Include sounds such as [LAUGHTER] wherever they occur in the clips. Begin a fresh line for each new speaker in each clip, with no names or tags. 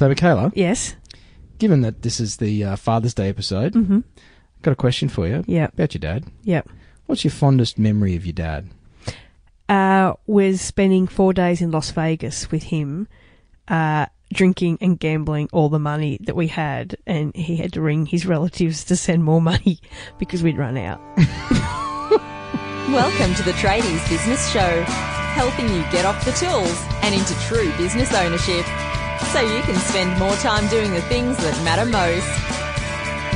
So, Michaela,
Yes.
given that this is the uh, Father's Day episode,
Mm-hmm.
I've got a question for you
Yep.
about your dad.
Yep.
What's your fondest memory of your dad?
Uh, was spending four days in Las Vegas with him, uh, drinking and gambling all the money that we had, and he had to ring his relatives to send more [LAUGHS] money because we'd run out. [LAUGHS]
Welcome to the Tradies Business Show, helping you get off the tools and into true business ownership so you can spend more time doing the things that matter most.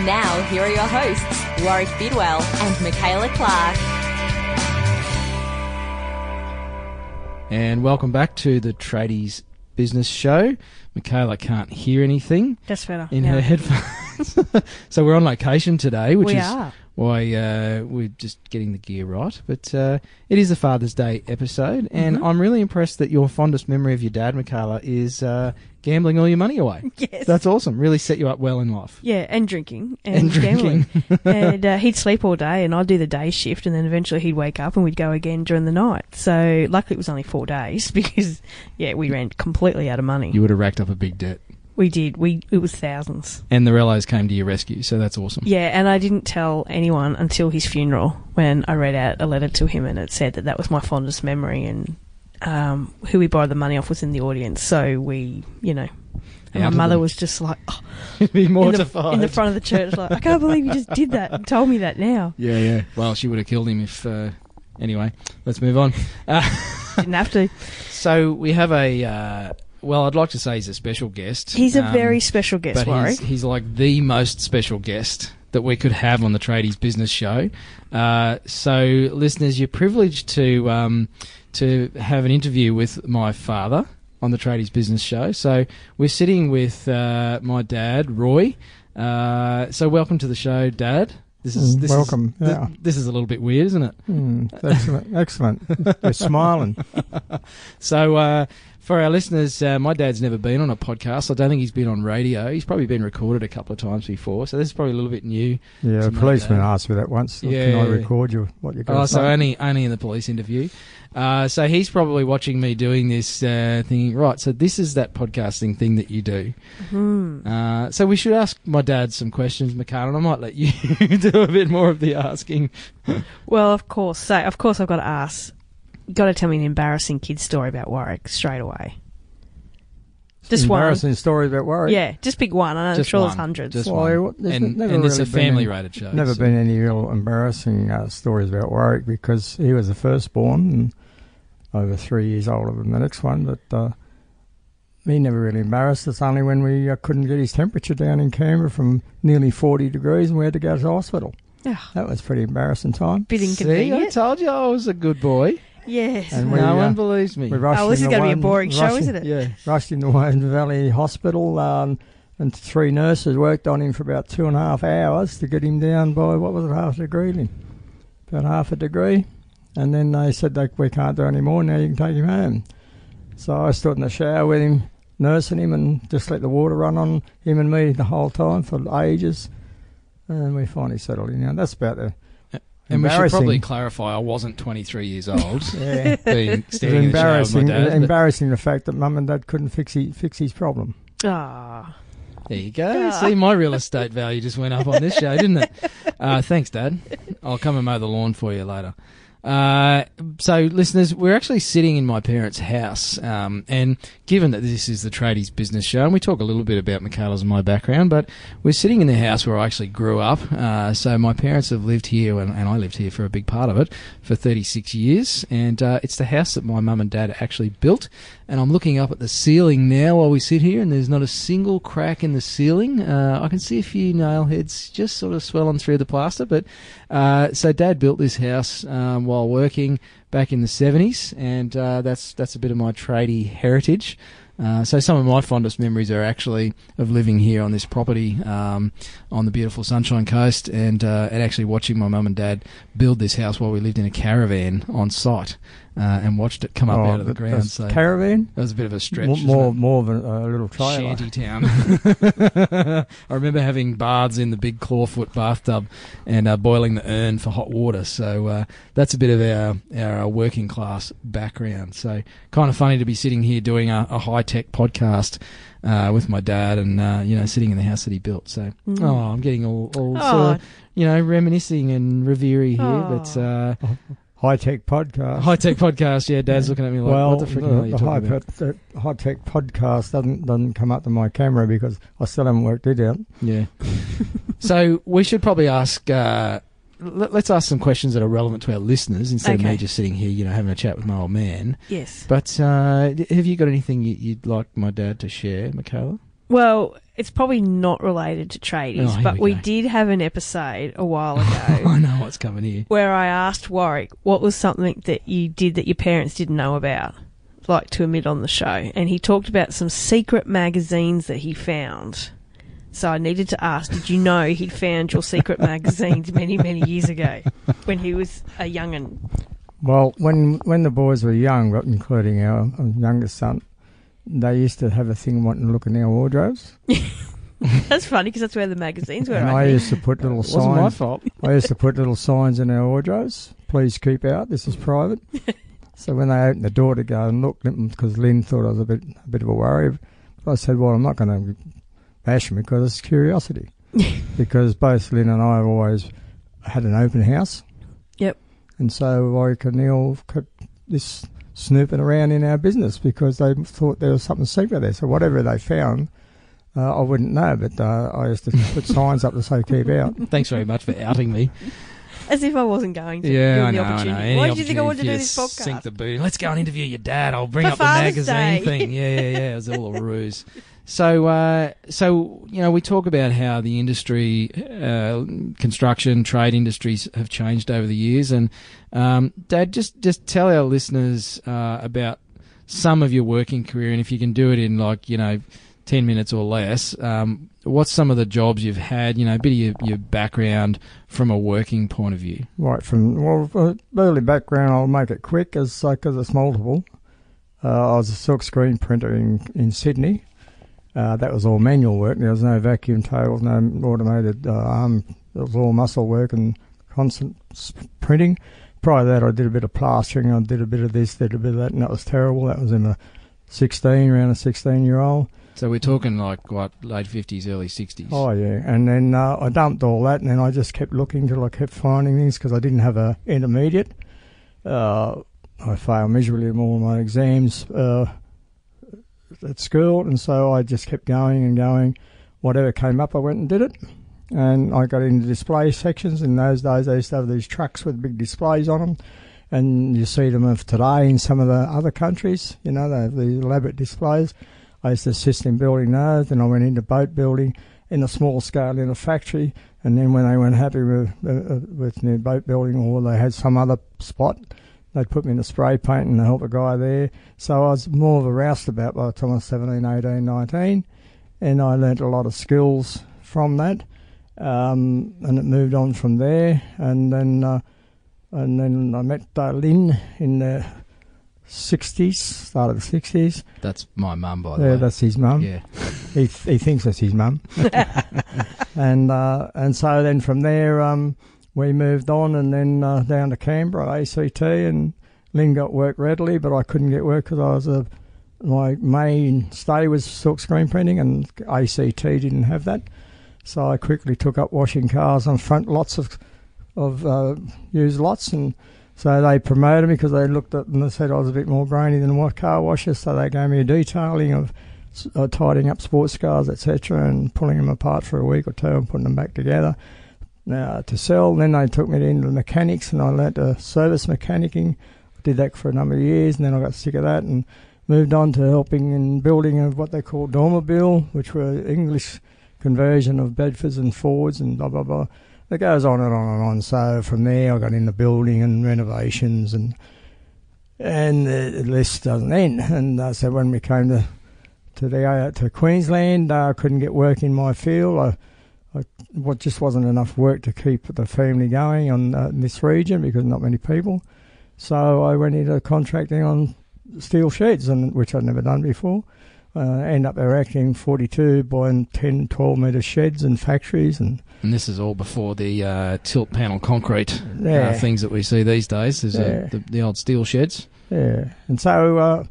Now, here are your hosts, Warrick Bidwell and Michaela Clark.
And welcome back to the Tradies Business Show. Michaela can't hear anything
That's better.
in
Yeah.
her headphones. [LAUGHS] so we're on location today, which
we
is
are.
why uh, we're just getting the gear right. But uh, it is a Father's Day episode, and
Mm-hmm.
I'm really impressed that your fondest memory of your dad, Michaela, is uh, gambling all your money away. [LAUGHS]
Yes.
That's awesome. Really set you up well in life.
yeah, and drinking and,
And drinking.
gambling. [LAUGHS] and uh, he'd sleep all day, and I'd do the day shift, and then eventually he'd wake up, and we'd go again during the night. So luckily, it was only four days [LAUGHS] because yeah, we ran completely out of money.
You would have racked up a big debt.
we did. We it was thousands.
And the Rellos came to your rescue, so that's awesome.
Yeah, and I didn't tell anyone until his funeral when I read out a letter to him and it said that that was my fondest memory and um, who we borrowed the money off was in the audience. So we, you know, and my mother was just like oh, [LAUGHS]
Be
in,
mortified.
the, in the front of the church, like I can't believe you just did that and told me that now. [LAUGHS]
Yeah, yeah. Well, she would have killed him if. Uh, anyway, let's move on. Uh, [LAUGHS]
Didn't have to.
so we have a. Uh, well, I'd like to say he's a special guest.
He's a
um,
very special guest,
but he's, he's like the most special guest that we could have on the Tradies Business Show. Uh, so, listeners, you're privileged to um, to have an interview with my father on the Tradies Business Show. So, we're sitting with uh, my dad, Roy. Uh, so, welcome to the show, Dad. This is
Mm,
this
welcome,
Is,
yeah.
th- this is a little bit weird, isn't it?
Mm, excellent, excellent. [LAUGHS] We're smiling. [LAUGHS]
So, uh, for our listeners, uh, my dad's never been on a podcast. I don't think he's been on radio. He's probably been recorded a couple of times before, so this is probably a little bit new.
Yeah,
To
a policeman
dad.
asked me that once.
Yeah, Can
I record you? What you got?
Oh, so only only in the police interview. Uh, so he's probably watching me doing this, uh, thinking, right. So this is that podcasting thing that you do.
Hmm.
Uh, so we should ask my dad some questions, McCann, and I might let you [LAUGHS] do a bit more of the asking.
Well, of course. So, of course, I've got to ask. You got to tell me an embarrassing kid story about Warrick straight away. Just one.
Embarrassing story about Warrick.
Yeah, just pick one. I know, I'm
Just
sure
one.
there's hundreds.
Just
Why,
one.
what- there's
and
never
and it's a
really been
family
any-
rated show.
Never
so-
been any real embarrassing uh, stories about Warrick because he was the firstborn and over three years older than the next one. But uh, he never really embarrassed us. Only when we uh, couldn't get his temperature down in Canberra from nearly 40 degrees and we had to go to hospital.
Ugh,
That was pretty embarrassing time.
bit
See, I told you I was a good boy.
Yes.
And we,
no
uh,
one believes me.
Oh, this is going to be a
Wayne-
boring show,
rushed
isn't it?
Yeah.
rushed him to Woden Valley Hospital, um, and three nurses worked on him for about two and a half hours to get him down by what was it, half a degree, Lynn? About half a degree, and then they said that we can't do any more. Now you can take him home. So I stood in the shower with him, nursing him, and just let the water run on him and me the whole time for ages, and we finally settled him. Now that's about the
And we should probably clarify I wasn't 23 years [LAUGHS] old.
yeah. [LAUGHS]
being
It was
standing in the shower with my
embarrassing,
dad. but-
embarrassing the fact that mum and dad couldn't fix he, fix his problem.
Ah.
There you go. See, my real estate value just went up on this show, didn't it? [LAUGHS] Uh, thanks, Dad. I'll come and mow the lawn for you later. Uh, so, listeners, we're actually sitting in my parents' house, um, and given that this is the tradies business show, and we talk a little bit about Michaela's and my background, but we're sitting in the house where I actually grew up. Uh, so, my parents have lived here, and, and I lived here for a big part of it, for 36 years, and uh, it's the house that my mum and dad actually built. And I'm looking up at the ceiling now while we sit here, and there's not a single crack in the ceiling. Uh, I can see a few nail heads just sort of swelling through the plaster. But uh, so Dad built this house um, while working back in the 70s, and uh, that's that's a bit of my tradie heritage. Uh, so some of my fondest memories are actually of living here on this property um, on the beautiful Sunshine Coast, and uh, and actually watching my mum and dad build this house while we lived in a caravan on site. Uh, and watched it come up
Oh,
out of the
the-
ground. So
caravan,
that was a bit of a stretch.
more more, more of a, a little trailer.
Shanty [LAUGHS] town. [LAUGHS] I remember having baths in the big clawfoot bathtub and uh, boiling the urn for hot water. So uh, that's a bit of our, our uh, working class background. So kind of funny to be sitting here doing a, a high tech podcast uh, with my dad and uh, you know sitting in the house that he built. So
Mm.
oh, I'm getting all, all
Oh,
sort of, you know reminiscing and reverie here.
Oh.
But uh,
High tech podcast.
high tech podcast. Yeah, Dad's looking at me like,
well,
what the frick are you
the,
talking
high,
about?
the high tech podcast doesn't doesn't come up to my camera because I still haven't worked it out.
Yeah. [LAUGHS] so we should probably ask. Uh, let, let's ask some questions that are relevant to our listeners instead of me just sitting here, you know, having a chat with my old man.
Yes.
But uh, have you got anything you'd like my dad to share, Michaela?
Well, it's probably not related to tradies,
Oh,
but
we
we did have an episode a while ago. [LAUGHS]
I know what's coming here.
where I asked Warrick what was something that you did that your parents didn't know about, like to admit on the show, and he talked about some secret magazines that he found. So I needed to ask, did you know he'd found your secret [LAUGHS] magazines many, many years ago when he was a young'un?
Well, when when the boys were young, including our youngest son, they used to have a thing wanting to look in our wardrobes, [LAUGHS]
That's funny because that's where the magazines were.
and
I
used to put little
It wasn't my
signs.
fault.
I used to put little signs in our wardrobes. Please keep out. This is private. [LAUGHS] so when they opened the door to go and look, because Lynn thought I was a bit a bit of a worry, I said, "Well, I'm not going to bash them because it's curiosity." [LAUGHS] because both Lynn and I have always had an open house.
Yep.
And so I Neil kept this snooping around in our business because they thought there was something secret there. So whatever they found, uh, I wouldn't know, but uh, I used to put [LAUGHS] signs up to say keep out.
Thanks very much for outing me.
As if I wasn't going to.
Yeah, I know,
the
I know. Any
Why did you think I wanted to do this
for you to Sink
podcast?
the boot. Let's go and interview your dad. I'll bring
For
up the magazine
Day.
thing. Yeah, yeah, yeah. It was all a [LAUGHS] ruse. So, uh, so you know, we talk about how the industry, uh, construction, trade industries have changed over the years, and um, Dad, just just tell our listeners uh, about some of your working career, and if you can do it in like you know. 10 minutes or less. Um, what's some of the jobs you've had? You know, a bit of your, your background from a working point of view.
Right from well, uh, early background, I'll make it quick as because it's multiple. Uh, I was a silk screen printer in in Sydney. Uh, that was all manual work. There was no vacuum tables, no automated uh, arm. It was all muscle work and constant printing. Prior to that, I did a bit of plastering. I did a bit of this, did a bit of that, and that was terrible. That was in a 16, around a 16 year old.
So we're talking like what late fifties, early sixties.
Oh yeah, and then uh, I dumped all that, and then I just kept looking till I kept finding things because I didn't have a intermediate. Uh, I failed miserably in all my exams uh, at school, and so I just kept going and going. Whatever came up, I went and did it. And I got into display sections. In those days, they used to have these trucks with big displays on them, and you see them of today in some of the other countries. You know, they have these elaborate displays. I used to assist in building those, and I went into boat building in a small scale in a factory. And then when they weren't happy with uh, uh, with the boat building, or they had some other spot, they'd put me in a spray paint and help a guy there. So I was more of a roustabout by the time I was 17, 18, 19, and I learnt a lot of skills from that. Um, and it moved on from there, and then uh, and then I met uh, Lynn in the 60s, start of the 60s.
That's my mum, by the
Yeah,
way.
that's his mum.
yeah.
He he thinks that's his mum. [LAUGHS] and uh, and so then from there um, we moved on and then uh, down to Canberra ACT and Lynn got work readily, but I couldn't get work because I was a my main stay was silk screen printing and ACT didn't have that. So I quickly took up washing cars on front lots of of uh, used lots and. So they promoted me because they looked at and they said I was a bit more brainy than what car washers. So they gave me a detailing of uh, tidying up sports cars, etc., and pulling them apart for a week or two and putting them back together uh, to sell. Then they took me into mechanics, and I learnt uh, service mechanicking. I did that for a number of years, and then I got sick of that and moved on to helping in building of what they call Dormobile, which were English conversion of Bedfords and Fords and blah blah blah. It goes on and on and on. So from there, I got into building and renovations and and the list doesn't end. And uh, so when we came to to the uh, to Queensland, uh, I couldn't get work in my field. I, I what just wasn't enough work to keep the family going on uh, in this region because not many people. So I went into contracting on steel sheds, and which I'd never done before. Uh, end up erecting 42 by 10, 12 metre sheds and factories, and
And this is all before the uh, tilt panel concrete
Yeah.
uh, things that we see these days. There's
Yeah.
uh, the, the old steel sheds.
Yeah, and so, uh,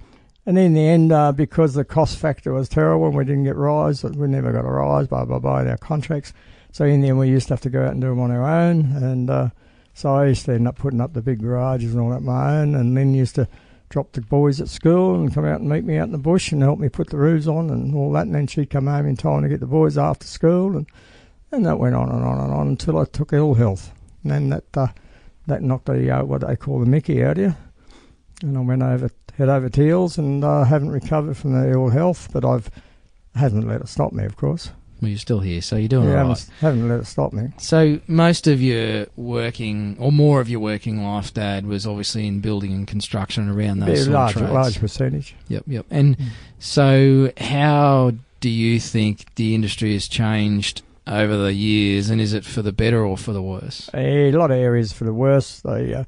and in the end, uh, because the cost factor was terrible and we didn't get rise, we never got a rise, blah, blah, blah, in our contracts. So in the end, we used to have to go out and do them on our own. And uh, so I used to end up putting up the big garages and all that my own. And Lynn used to drop the boys at school and come out and meet me out in the bush and help me put the roofs on and all that. And then she'd come home in time to get the boys after school. And, and that went on and on and on until I took ill health. And then that, uh, that knocked the, uh, what they call the Mickey out of you and I went over head over heels and uh, haven't recovered from the ill health, but I've hasn't let it stop me, of course.
Well, you're still here, so you're doing
yeah,
all right.
haven't, haven't let it stop me.
So most of your working, or more of your working life, Dad, was obviously in building and construction around those sort
large,
of trades.
large percentage.
Yep, yep. And so, how do you think the industry has changed over the years, and is it for the better or for the worse?
A lot of areas for the worse, they, uh,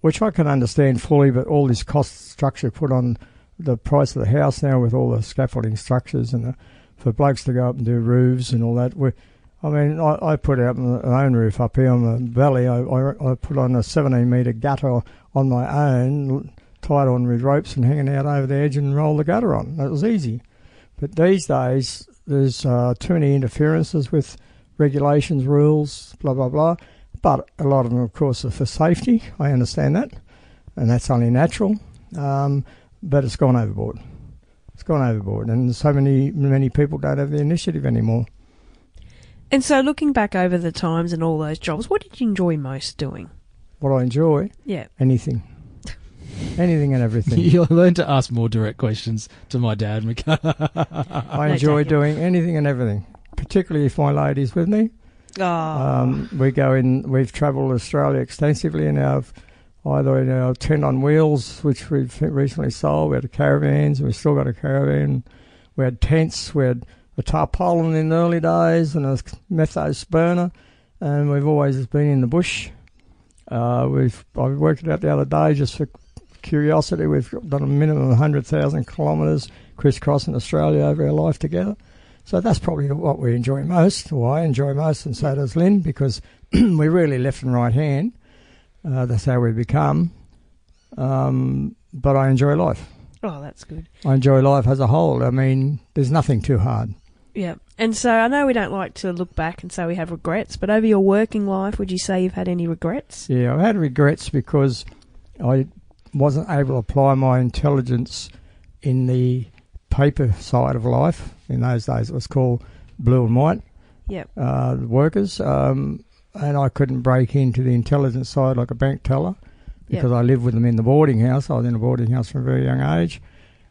which I can understand fully, but all this cost structure put on the price of the house now with all the scaffolding structures and the, for blokes to go up and do roofs and all that. We, I mean, I, I put out my own roof up here on the valley. I, I, I put on a 17 metre gutter on my own, tied on with ropes and hanging out over the edge and roll the gutter on. That was easy. But these days, there's uh, too many interferences with regulations, rules, blah, blah, blah. But a lot of them, of course, are for safety. I understand that. And that's only natural. Um, but it's gone overboard. It's gone overboard. And so many, many people don't have the initiative anymore.
And so, looking back over the times and all those jobs, what did you enjoy most doing?
What I enjoy,
Yeah.
anything. anything and everything. [LAUGHS]
You'll learn to ask more direct questions to my dad, Mika. [LAUGHS]
I enjoy
take
doing anything and everything, particularly if my lady's with me.
Oh,
Um, we go in. We've travelled Australia extensively in our either in our tent on wheels, which we've recently sold. We had caravans, and we still got a caravan. We had tents. We had a tarpaulin in the early days and a methose burner, and we've always been in the bush. Uh, we've I worked it out the other day just for curiosity. We've done a minimum of hundred thousand kilometres crisscrossing Australia over our life together. So that's probably what we enjoy most, or I enjoy most, and so does Lynn, because [CLEARS THROAT] we're really left and right hand. Uh, that's how we become. Um, but I enjoy life.
oh, that's good.
I enjoy life as a whole. I mean, there's nothing too hard.
Yeah. And so, I know we don't like to look back and say we have regrets, but over your working life, would you say you've had any regrets?
Yeah, I've had regrets because I wasn't able to apply my intelligence in the paper side of life. In those days, it was called blue and white.
Yep.
uh, workers, um, and I couldn't break into the intelligence side like a bank teller because I lived with them in the boarding house. I was in a boarding house from a very young age.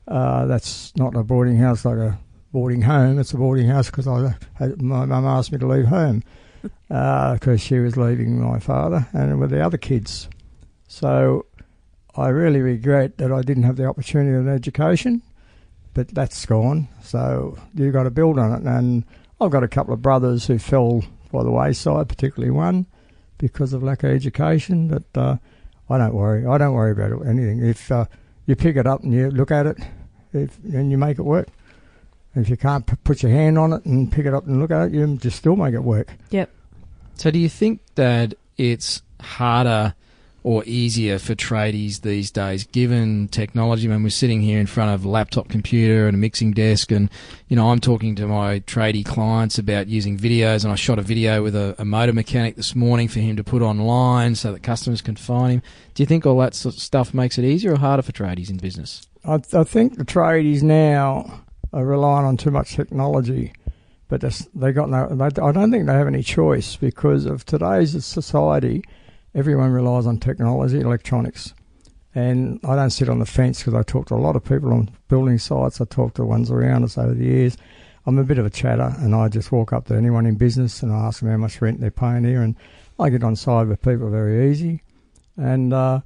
Uh, that's not a boarding house like a boarding home. It's a boarding house because I had, my mum asked me to leave home [LAUGHS] because she was leaving my father and with the other kids. So I really regret that I didn't have the opportunity of an education, but that's gone. So you've got to build on it. And I've got a couple of brothers who fell by the wayside, particularly one because of lack of education. But uh, I don't worry. I don't worry about it, anything. If uh, you pick it up and you look at it, if, and you make it work. If you can't p- put your hand on it and pick it up and look at it, you just still make it work. Yep.
So, do you think that it's harder or easier for tradies these days, given technology? I mean, we're sitting here in front of a laptop computer and a mixing desk, and you know, I'm talking to my tradie clients about using videos, and I shot a video with a, a motor mechanic this morning for him to put online so that customers can find him. Do you think all that sort of stuff makes it easier or harder for tradies in business?
I, I think the tradies now are relying on too much technology, but they got no. They, I don't think they have any choice because of today's society. Everyone relies on technology, electronics, and I don't sit on the fence because I talk to a lot of people on building sites. I talk to ones around us over the years. I'm a bit of a chatter, and I just walk up to anyone in business and I ask them how much rent they're paying here, and I get on side with people very easy, and. Uh,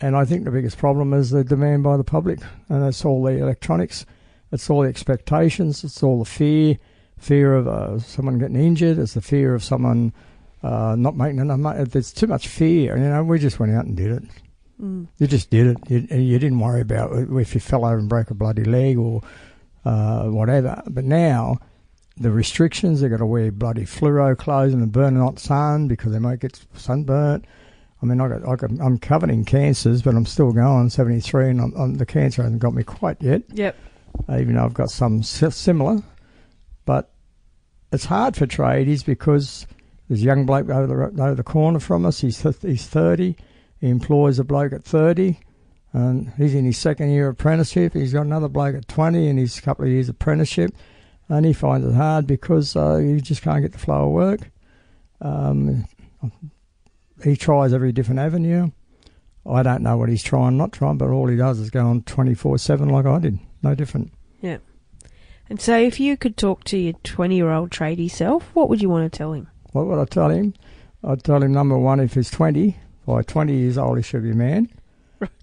and I think the biggest problem is the demand by the public, and that's all the electronics, it's all the expectations, it's all the fear, fear of uh, someone getting injured, it's the fear of someone uh, not making enough money. There's too much fear, you know. We just went out and did it.
Mm.
You just did it. You, you didn't worry about if you fell over and broke a bloody leg or uh, whatever. But now the restrictions, they've got to wear bloody fluoro clothes and burn burning hot sun because they might get sunburnt. I mean, I got, I got, I'm covered in cancers, but I'm still going, 73, and I'm, I'm, the cancer hasn't got me quite yet,
Yep.
even though I've got some similar. But it's hard for tradies because there's a young bloke over the, over the corner from us. He's, he's 30. He employs a bloke at 30, and he's in his second year apprenticeship. He's got another bloke at 20 in his couple of years apprenticeship, and he finds it hard because uh, you just can't get the flow of work. Um, he tries every different avenue. I don't know what he's trying, not trying, but all he does is go on 24 7 like I did. No different. Yeah.
And so, if you could talk to your 20 year old tradie self, what would you want to tell him?
What would I tell him? I'd tell him number one, if he's 20, by 20 years old, he should be a man.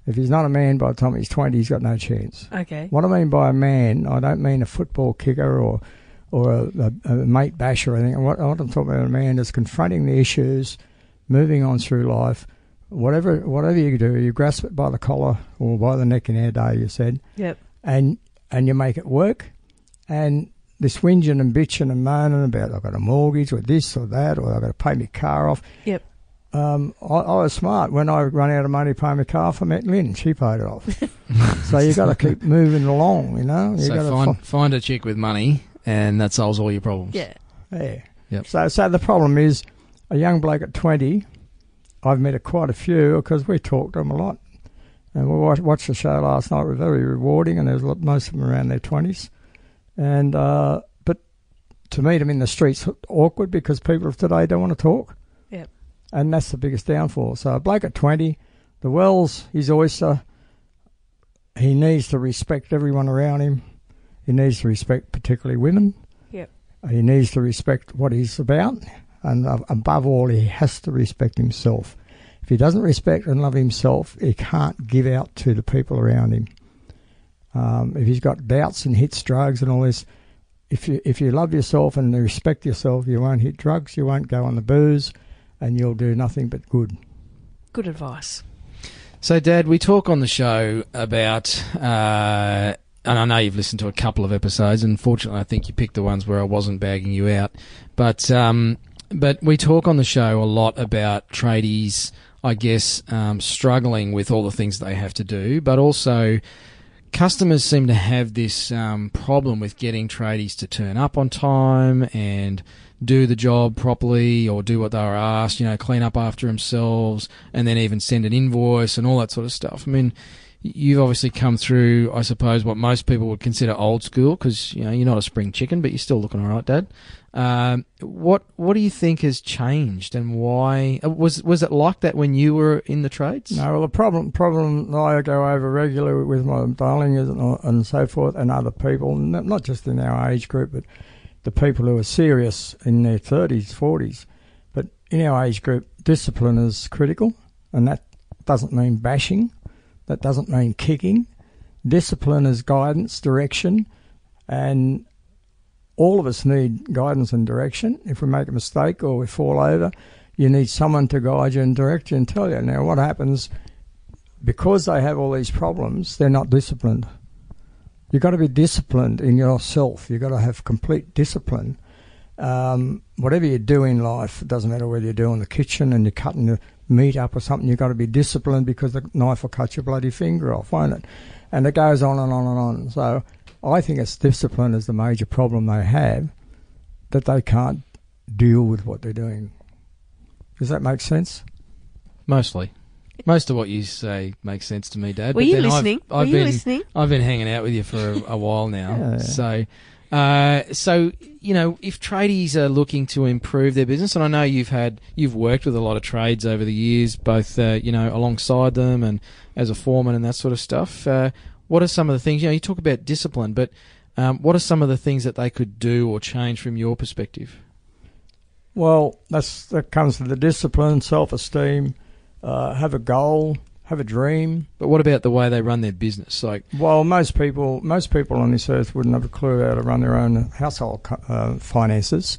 If he's not a man by the time he's 20, he's got no chance.
Okay.
What I mean by a man, I don't mean a football kicker or or a, a, a mate basher or anything. What, what I'm talking about a man is confronting the issues, moving on through life. Whatever whatever you do, you grasp it by the collar or by the neck in our day, you said,
Yep.
and and you make it work. And this whinging and bitching and moaning about I've got a mortgage or this or that or I've got to pay my car off.
Yep.
Um, I, I was smart. When I run out of money to pay my car off, I met Lynn. She paid it off. [LAUGHS] so you've got to keep moving along, you know. You
so find
fi-
find a chick with money, and that solves all your problems.
Yeah.
yeah.
Yep.
So so the problem is a young bloke at twenty. I've met a, quite a few because we talked to them a lot, and we watched, watched the show last night. It was very rewarding, and there's a lot, most of them around their twenties. And uh, but to meet them in the streets awkward because people of today don't want to talk.
Yep.
And that's the biggest downfall. So a bloke at twenty, the well's his oyster. He needs to respect everyone around him. He needs to respect particularly women.
Yep.
He needs to respect what he's about, and above all, he has to respect himself. If he doesn't respect and love himself, he can't give out to the people around him. Um, if he's got doubts and hits drugs and all this, if you if you love yourself and respect yourself, you won't hit drugs, you won't go on the booze, and you'll do nothing but good.
Good advice.
So, Dad, we talk on the show about, uh, and I know you've listened to a couple of episodes, and fortunately, I think you picked the ones where I wasn't bagging you out. But, um, but we talk on the show a lot about tradies, I guess, um, struggling with all the things they have to do, but also customers seem to have this um, problem with getting tradies to turn up on time and do the job properly or do what they were asked, you know, clean up after themselves and then even send an invoice and all that sort of stuff. I mean, you've obviously come through, I suppose, what most people would consider old school because, you know, you're not a spring chicken, but you're still looking all right, Dad. Um, what what do you think has changed and why uh, was was it like that when you were in the trades?
No, well, the problem problem I go over regularly with my darling and, and so forth, and other people, not just in our age group, but the people who are serious in their thirties, forties. But in our age group, discipline is critical, and that doesn't mean bashing. That doesn't mean kicking. Discipline is guidance, direction, and all of us need guidance and direction. If we make a mistake or we fall over, you need someone to guide you and direct you and tell you. Now, what happens because they have all these problems, they're not disciplined. You've got to be disciplined in yourself. You've got to have complete discipline. Um, whatever you do in life, it doesn't matter whether you're doing the kitchen and you're cutting the meat up or something, you've got to be disciplined because the knife will cut your bloody finger off, won't it? And it goes on and on and on. So I think it's discipline is the major problem they have, that they can't deal with what they're doing. Does that make sense?
Mostly. Most of what you say makes sense to me, Dad.
Were
but
you
then I've-
listening?
I've,
Were you
been,
listening?
I've been hanging out with you for a, a while now. [LAUGHS]
Yeah.
So, uh, so you know, if tradies are looking to improve their business, and I know you've had you've worked with a lot of trades over the years, both uh, you know alongside them and as a foreman and that sort of stuff. Uh, what are some of the things you know? You talk about discipline, but um, what are some of the things that they could do or change from your perspective?
Well, that's that comes to the discipline, self-esteem, uh, have a goal, have a dream.
But what about the way they run their business? Like,
Well, most people, most people on this earth wouldn't have a clue how to run their own household uh, finances.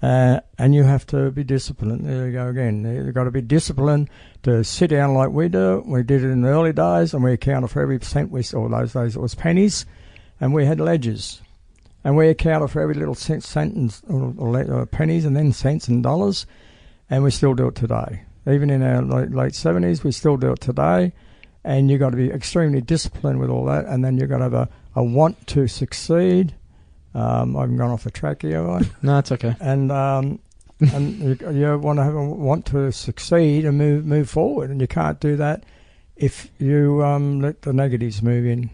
Uh, and you have to be disciplined. There you go again. You've got to be disciplined to sit down like we do. We did it in the early days, and we accounted for every cent we saw. Those days it was pennies, and we had ledgers, and we accounted for every little cent, cent and or, or, pennies, and then cents and dollars, and we still do it today. Even in our late, late 70s, we still do it today, and you've got to be extremely disciplined with all that, and then you've got to have a, a want to succeed um, I've gone off the track here, have I? [LAUGHS]
No, it's okay.
And um, [LAUGHS] and you, you want to have a, want to succeed and move move forward, and you can't do that if you um, let the negatives move in.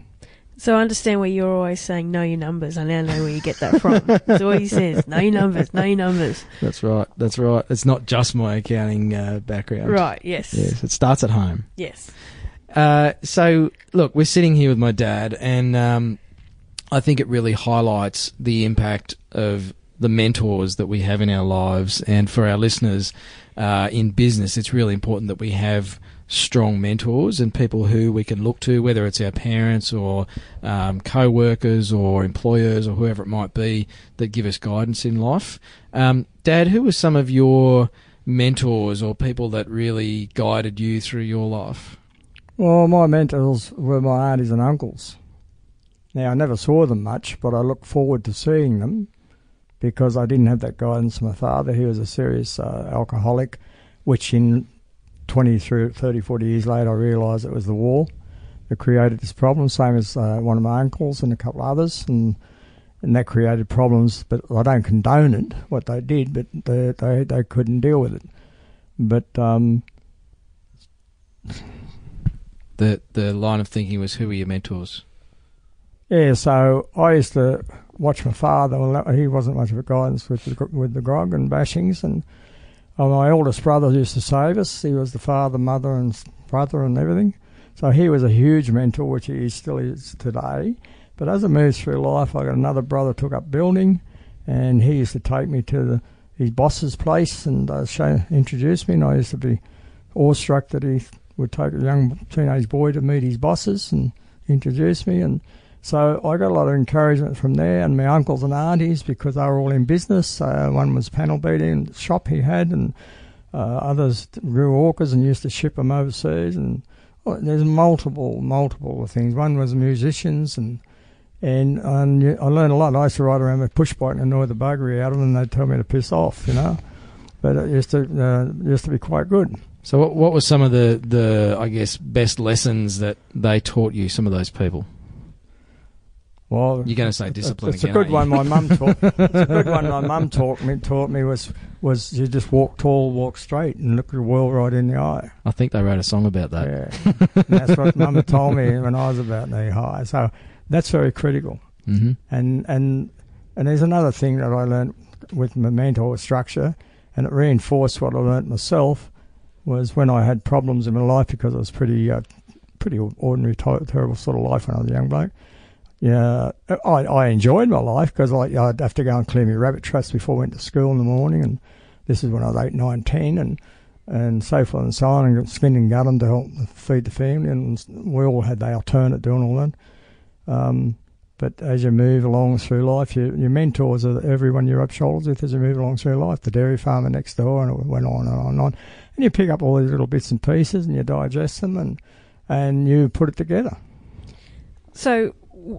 So I understand where you're always saying know your numbers. I now know where you get that from. [LAUGHS] That's all he says. Know your numbers. Know your numbers.
That's right. That's right. It's not just my accounting uh, background.
Right. Yes.
Yes. It starts at home.
Yes.
Uh, so look, we're sitting here with my dad, and um, I think it really highlights the impact of the mentors that we have in our lives, and for our listeners uh, in business, it's really important that we have strong mentors and people who we can look to, whether it's our parents or um, co-workers or employers or whoever it might be, that give us guidance in life. Um, Dad, who were some of your mentors or people that really guided you through your life?
Well, my mentors were my aunties and uncles. Now, I never saw them much, but I look forward to seeing them because I didn't have that guidance from my father. He was a serious uh, alcoholic, which in 20, 30, 40 years later, I realised it was the war that created this problem, same as uh, one of my uncles and a couple of others. And, and that created problems, but I don't condone it, what they did, but they, they, they couldn't deal with it. But um,
the the line of thinking was, who were your mentors?
Yeah, so I used to watch my father. Well, he wasn't much of a guidance with the, with the grog and bashings, and uh, my oldest brother used to save us. He was the father, mother, and brother, and everything. So he was a huge mentor, which he still is today. But as I moved through life, I got another brother took up building, and he used to take me to the, his boss's place and uh, show, introduce me. And I used to be awestruck that he would take a young teenage boy to meet his bosses and introduce me. And so I got a lot of encouragement from there, and my uncles and aunties because they were all in business. Uh, one was panel beating shop he had, and uh, others grew orchids and used to ship them overseas. And well, there's multiple, multiple things. One was musicians, and and, I learned a lot. I used to ride around with push bike and annoy the buggery out of them, and they'd tell me to piss off, you know. But it used to uh, used to be quite good.
So, what, what were some of the, the I guess best lessons that they taught you? Some of those people.
Well,
you're going to say discipline.
It's
again,
a good one. My mum taught. [LAUGHS] it's a good one. My mum taught me. Taught me was was you just walk tall, walk straight, and look the world right in the eye.
I think they wrote a song about that.
Yeah, that's what mum told me when I was about knee high. So that's very critical.
Mm-hmm.
And and and there's another thing that I learned with my mentor structure, and it reinforced what I learnt myself. Was when I had problems in my life because I was pretty uh, pretty ordinary, terrible sort of life when I was a young bloke yeah, I, I enjoyed my life because I'd have to go and clear my rabbit traps before I went to school in the morning, and this is when I was eight, nine, ten, and and so forth and so on, and and gut to help feed the family, and we all had the alternate doing all that. Um, but as you move along through life, you, your mentors are everyone you rub shoulders with as you move along through life. The dairy farmer next door, and it went on and on and on. And you pick up all these little bits and pieces, and you digest them, and and you put it together.
So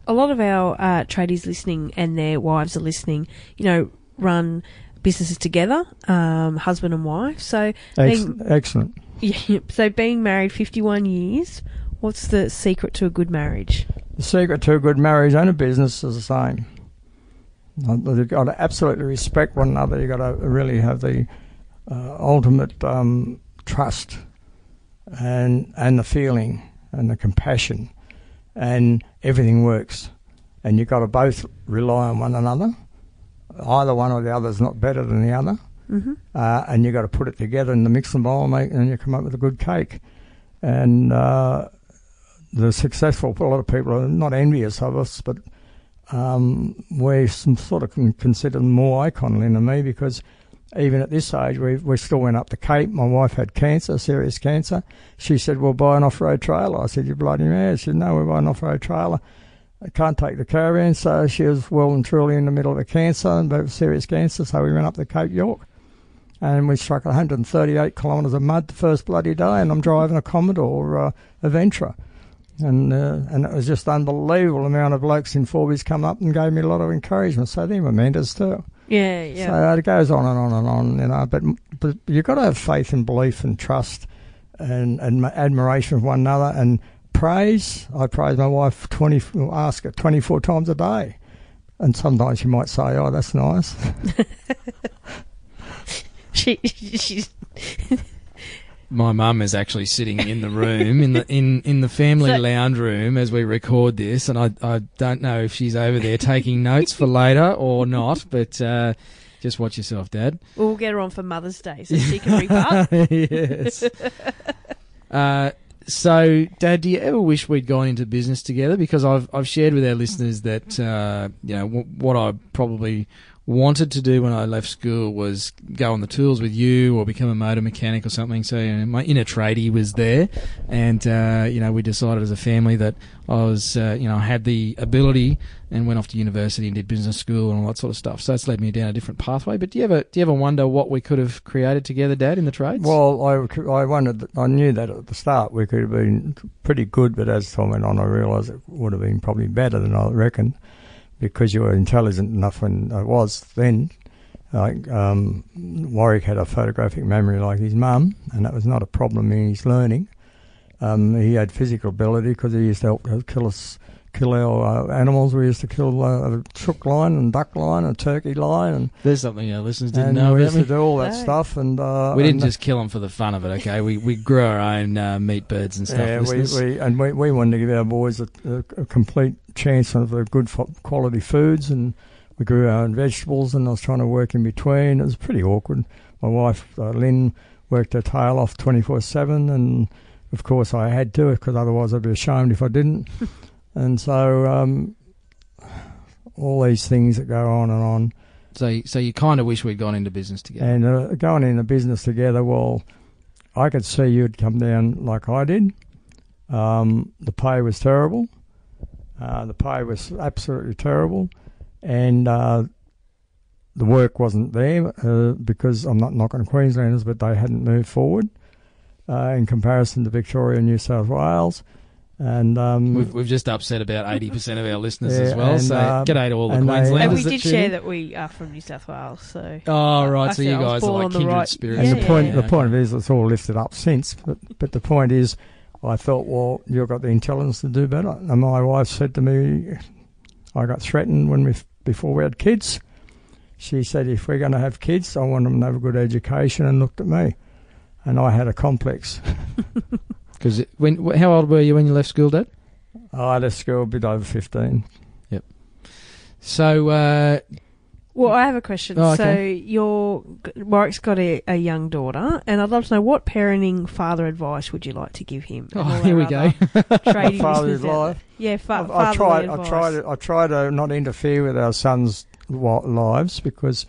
a lot of our uh, tradies listening and their wives are listening, you know, run businesses together, um, husband and wife. So
being, excellent. [LAUGHS]
Yeah, so being married 51 years, what's the secret to a good marriage?
The secret to a good marriage and a business is the same. You've got to absolutely respect one another. You've got to really have the uh, ultimate um, trust and and the feeling and the compassion and everything works. And you've got to both rely on one another. Either one or the other is not better than the other.
Mm-hmm.
Uh, and you've got to put it together in the mixing bowl and, make, and you come up with a good cake. And uh, the successful, a lot of people are not envious of us, but um, we sort of consider them more icon than me because even at this age, we we still went up the Cape. My wife had cancer, serious cancer. She said, "Well, buy an off-road trailer." I said, You're bloody mad!" She said, "No, we buy an off-road trailer." I can't take the caravan, so she was well and truly in the middle of a cancer, very serious cancer, so we went up the Cape York. And we struck 138 kilometres of mud the first bloody day, and I'm driving a Commodore uh, Adventra. And uh, and it was just unbelievable amount of blokes in Forbes come up and gave me a lot of encouragement. So they were mentors too.
Yeah, yeah.
So it goes on and on and on, you know. But but you've got to have faith and belief and trust and, and admiration of one another and praise. I praise my wife twenty, ask her twenty four times a day, and sometimes she might say, "Oh, that's nice." [LAUGHS]
she she's
My mum is actually sitting in the room in the in, in the family
So-
lounge room as we record this, and I I don't know if she's over there taking notes for later or not, but uh, just watch yourself, Dad.
we'll get her on for Mother's Day so she can rebut. [LAUGHS]
yes. [LAUGHS] Uh, so, Dad, do you ever wish we'd gone into business together? Because I've I've shared with our listeners that uh, you know w- what I probably wanted to do when I left school was go on the tools with you or become a motor mechanic or something. So you know, my inner tradie was there, and uh, you know we decided as a family that I was uh, you know I had the ability and went off to university and did business school and all that sort of stuff. So that's led me down a different pathway. But do you ever do you ever wonder what we could have created together, Dad, in the trades?
Well, I wondered, I knew that at the start we could have been pretty good, but as time went on, I realised it would have been probably better than I reckoned because you were intelligent enough when I was then. Like um, Warrick had a photographic memory like his mum, and that was not a problem in his learning. Um, he had physical ability because he used to help kill us, kill our uh, animals. We used to kill uh, a chook line and duck line, and turkey line, and,
There's something our listeners didn't
and
know
we
about
used
me.
to do all that
No.
stuff. And uh,
We didn't
and-
just kill them for the fun of it, okay? We we grew our own uh, meat birds and stuff.
Yeah, we,
listeners.
we and we, we wanted to give our boys a, a, a complete chance of the good fo- quality foods, and we grew our own vegetables. And I was trying to work in between. It was pretty awkward. My wife uh, Lynn worked her tail off twenty four seven, and of course I had to because otherwise I'd be ashamed if I didn't. [LAUGHS] and so um, all these things that go on and on.
so so you kind of wish we'd gone into business together.
And uh, going into business together, well, I could see you'd come down like I did. Um, the pay was terrible. Uh, the pay was absolutely terrible, and uh, the work wasn't there uh, because I'm not knocking Queenslanders, but they hadn't moved forward uh, in comparison to Victoria and New South Wales. And um,
We've, we've just upset about 80% of our listeners
Yeah,
as well.
and,
so,
uh,
g'day to all the
and they-
Queenslanders.
and we did
tune
share
in.
that we are from New South Wales, so
Oh, right.
I
so you guys are like kindred
right-
spirits.
And
Yeah,
the point,
yeah.
the point of it is, it's all lifted up since. But but the point is, I thought, well, you've got the intelligence to do better. And my wife said to me, I got threatened when we before we had kids. She said, if we're going to have kids, I want them to have a good education. And looked at me, and I had a complex. [LAUGHS]
Because when how old were you when you left school, Dad?
I left school a bit over fifteen. Yep.
So uh,
Well, I have a question.
Oh,
So your Warrick's got a, a young daughter, and I'd love to know what parenting father advice would you like to give him?
oh, here we go.
other Tradie
Father's life.
Yeah, fa-
I've- I
fatherly
try. I
advice.
try to. I try to not interfere with our sons' lives because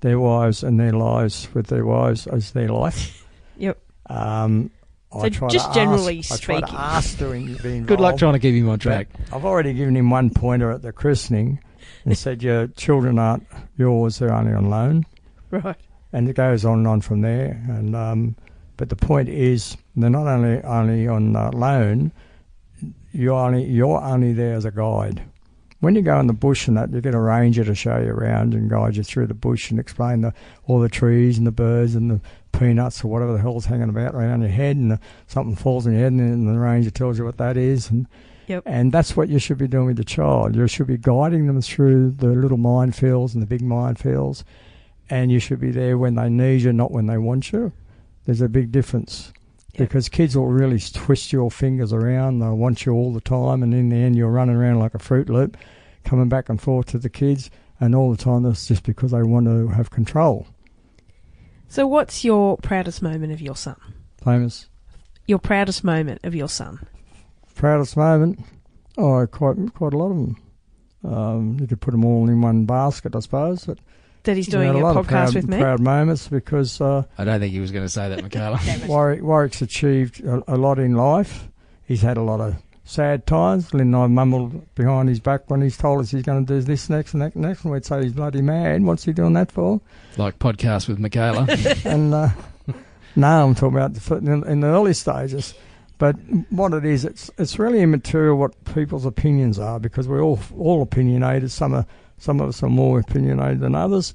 their wives and their lives with their wives is their life. [LAUGHS]
Yep.
Um, I
So just generally
ask,
speaking.
to ask to in- be involved.
Good luck trying to keep him on track.
I've already given him one pointer at the christening and said, "Your children aren't yours; they're only on loan." [LAUGHS]
Right.
and it goes on and on from there. And um, but the point is, they're not only only on uh, loan. You're only you're only there as a guide. When you go in the bush and that, you get a ranger to show you around and guide you through the bush and explain the, all the trees and the birds and the peanuts or whatever the hell's hanging about around your head, and something falls on your head, and then the ranger tells you what that is. And
Yep.
and that's what you should be doing with the child. You should be guiding them through the little minefields and the big minefields, and you should be there when they need you, not when they want you. There's a big difference
Yep.
because kids will really twist your fingers around. They'll want you all the time, and in the end, you're running around like a Fruit Loop, coming back and forth to the kids, and all the time that's just because they want to have control.
So, what's your proudest moment of your son?
Famous
Your proudest moment of your son?
proudest moment. Oh, quite quite a lot of them. Um, you could put them all in one basket, I suppose. But
That he's
we
doing
had
a,
lot of
podcast
proud,
with me.
Proud moments because. Uh,
I don't think he was going to say that, Michaela.
Warrick, Warrick's achieved a, a lot in life. He's had a lot of sad times. Lynn and I mumbled behind his back when he's told us he's going to do this next and that next, and we'd say he's bloody mad. What's he doing that for?
Like podcast with Michaela. [LAUGHS] [LAUGHS]
and uh, now I'm talking about the, in, in the early stages. But what it is, it's it's really immaterial what people's opinions are because we're all all opinionated. Some are some of us are more opinionated than others.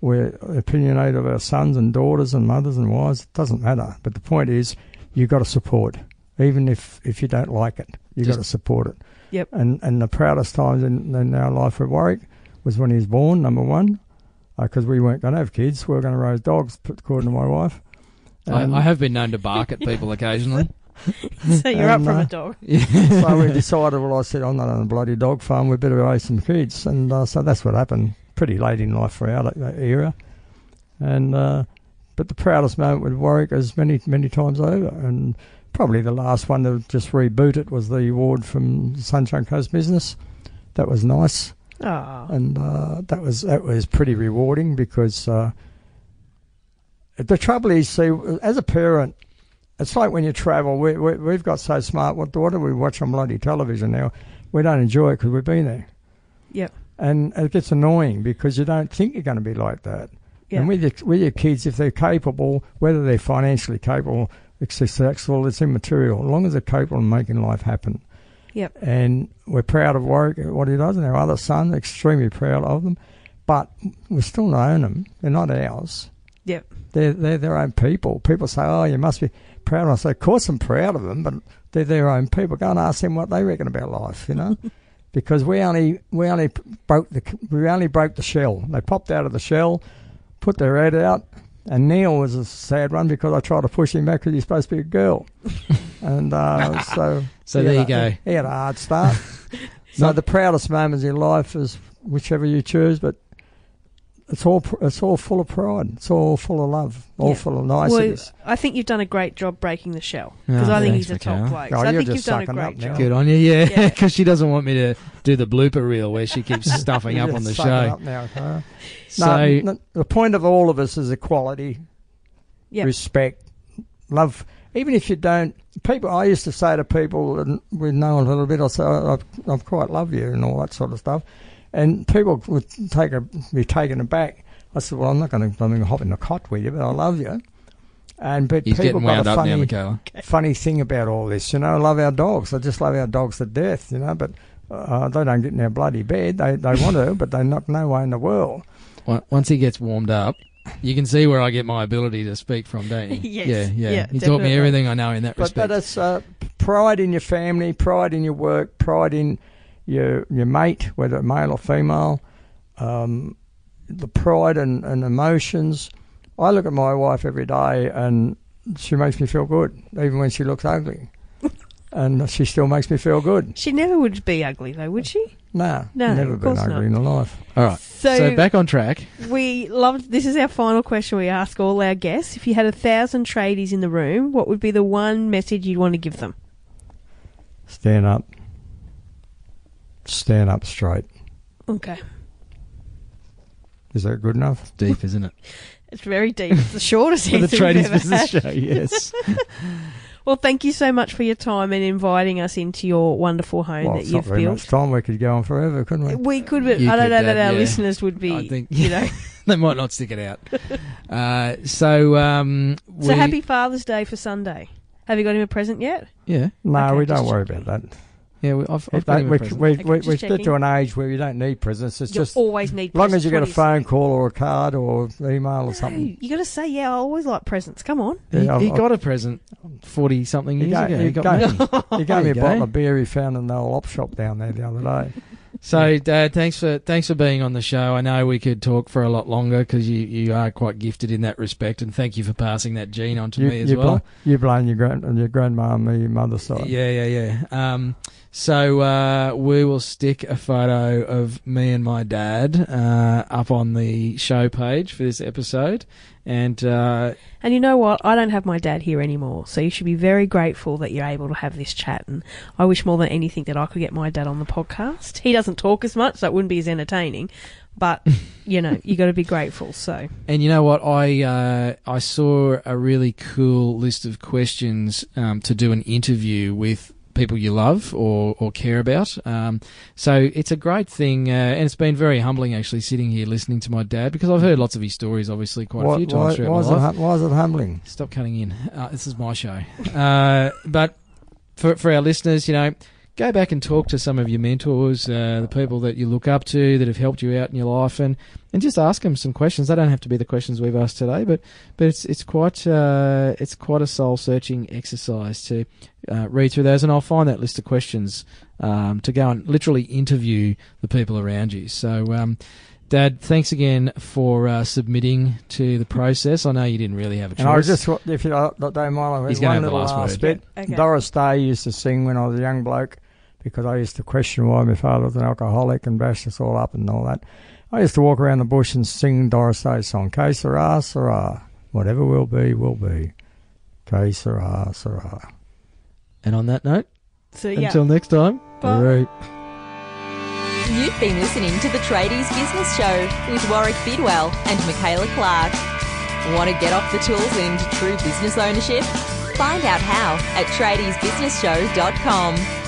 We're opinionated of our sons and daughters and mothers and wives. It doesn't matter. But the point is, you've got to support, even if if you don't like it. You've
Just-
got to support it.
Yep.
And and the proudest times in, in our life at Warrick was when he was born. Number one, because we weren't going to have kids. We were going to raise dogs, according to my wife.
I,
And
I have been known to bark at people occasionally. [LAUGHS]
so you're up from
uh,
a dog. [LAUGHS]
so we decided, well, I said, I'm not on a bloody dog farm. We better raise some kids. And uh, so that's what happened. Pretty late in life for our that era. And uh, but the proudest moment with Warrick is many many times over. And probably the last one to just reboot it was the award from Sunshine Coast Business. That was nice,
Oh,
and uh, that was that was pretty rewarding because uh, the trouble is, see, as a parent, it's like when you travel. We, we we've got so smart. What what do we watch on bloody television now? We don't enjoy it because we've been there.
Yep.
And it gets annoying because you don't think you're going to be like that.
yeah.
And with your, with your kids, if they're capable, whether they're financially capable, successful, it's immaterial. As long as they're capable of making life happen.
Yep.
And we're proud of Warrick, what he does, and our other son, extremely proud of them. But we still don't own them. They're not ours.
Yep.
They're, they're their own people. People say, oh, you must be proud. I say, of course I'm proud of them, but they're their own people. Go and ask them what they reckon about life, you know? [LAUGHS] because we only we only broke the we only broke the shell. They popped out of the shell, put their head out, and Neil was a sad one because I tried to push him back because he's supposed to be a girl, [LAUGHS] and uh, so [LAUGHS]
So there you
a-
go.
He had a hard start. [LAUGHS] so the proudest moments in life is whichever you choose, but it's all it's all full of pride. It's all full of love. All
Yeah.
full of
Well,
niceties.
I think you've done a great job breaking the shell because
Oh,
I think he's a top bloke.
Oh,
so I
you're
think you've done a great job.
Good on you, yeah.
Yeah. [LAUGHS]
Because she doesn't want me to do the blooper reel where she keeps [LAUGHS] stuffing up on the show.
up now, huh?
So
no, n- the point of all of us is equality,
Yep.
respect, love. Even if you don't, people. I used to say to people, and we know a little bit. I say, I, I, I quite love you and all that sort of stuff, and people would take a, be taken aback. I said, well, I'm not going to, I'm hop in the cot with you, but I love you. And but
he's
people
getting
got
wound
a funny,
now,
funny thing about all this. You know, I love our dogs. I just love our dogs to death. You know, but uh, they don't get in our bloody bed. They they want to, but they're not no way in the world.
Once he gets warmed up, you can see where I get my ability to speak from, don't you? [LAUGHS]
Yes.
Yeah, yeah.
Yeah,
he taught me everything I know in that
But
respect.
but it's uh, pride in your family, pride in your work, pride in your your mate, whether male or female. Um, the pride and, and emotions. I look at my wife every day, and she makes me feel good, even when she looks ugly, [LAUGHS] and she still makes me feel good.
She never would be ugly though, would she?
Nah,
No,
never
of
been
course
ugly
not.
in her life.
All right.
So,
So, back on track.
we loved. This is our final question we ask all our guests. If you had a thousand tradies in the room, what would be the one message you'd want to give them?
Stand up. Stand up straight.
Okay,
Is that good enough?
Deep, isn't it? [LAUGHS]
it's very deep. It's the shortest
For the
answer we've
Tradies
ever
Business
had.
Show, yes. [LAUGHS] [LAUGHS]
Well, thank you so much for your time and inviting us into your wonderful home
Well,
that
it's not
you've
very
built.
much time. We could go on forever, couldn't we?
We could, but
You
I don't
could,
know that
Dad,
our
yeah.
listeners would be.
I think-
you know.
they might not stick it out. Uh, so, um, we,
so happy Father's Day for Sunday. Have you got him a present yet?
Yeah,
No,
Okay,
we don't worry
checking.
about that.
Yeah. We, I've, I've
It
got
don't- we
present.
we,
Okay,
we,
just
we get
checking.
to an age where you don't need presents. It's
You
just
always need.
as long as you get a phone call or a card or email or
No,
something.
you got to say, yeah, I always like presents. Come on.
He,
Yeah,
he
I've-
got a present forty something
He
years
ga-
ago.
he
He got
ga-
me. [LAUGHS]
He gave me a bottle of beer he found in the old op shop down there the other day. [LAUGHS]
So, Dad, thanks for thanks for being on the show. I know we could talk for a lot longer because you, you are quite gifted in that respect, and thank you for passing that gene on to
you,
me as
you,
well.
bl- you blame your grand your grandma and me, your mother's side.
Yeah, yeah, yeah. Um, so uh, we will stick a photo of me and my dad uh, up on the show page for this episode, and uh,
And you know what? I don't have my dad here anymore, so you should be very grateful that you're able to have this chat. And I wish more than anything that I could get my dad on the podcast. He doesn't talk as much, so it wouldn't be as entertaining. But [LAUGHS] you know, you got to be grateful. So
And you know what? I uh, I saw a really cool list of questions um, to do an interview with people you love or, or care about. Um, so it's a great thing, uh, and it's been very humbling actually sitting here listening to my dad because I've heard lots of his stories, obviously, quite a few times
why,
throughout
why,
my life.
hum- why is it humbling?
Stop cutting in. Uh, this is my show. Uh, but for for our listeners, you know, go back and talk to some of your mentors, uh, the people that you look up to that have helped you out in your life, and, and just ask them some questions. They don't have to be the questions we've asked today, but but it's it's quite uh, it's quite a soul searching exercise to uh, read through those, and I'll find that list of questions um, to go and literally interview the people around you. So. Um, Dad, thanks again for uh, submitting to the process. I know you didn't really have a choice.
And I just, if you don't don't mind,
He's
He's one
have the
little
last
last bit.
Okay.
Doris Day used to sing when I was a young bloke because I used to question why my father was an alcoholic and bash us all up and all that. I used to walk around the bush and sing Doris Day's song, Que sera, sera. Whatever will be, will be. Que sera, sera.
And on that note,
So yeah,
until next time,
Bye.
all right.
You've been listening to the Tradies Business Show with Warrick Bidwell and Michaela Clark. Want to get off the tools and into true business ownership? Find out how at tradiesbusinessshow.com.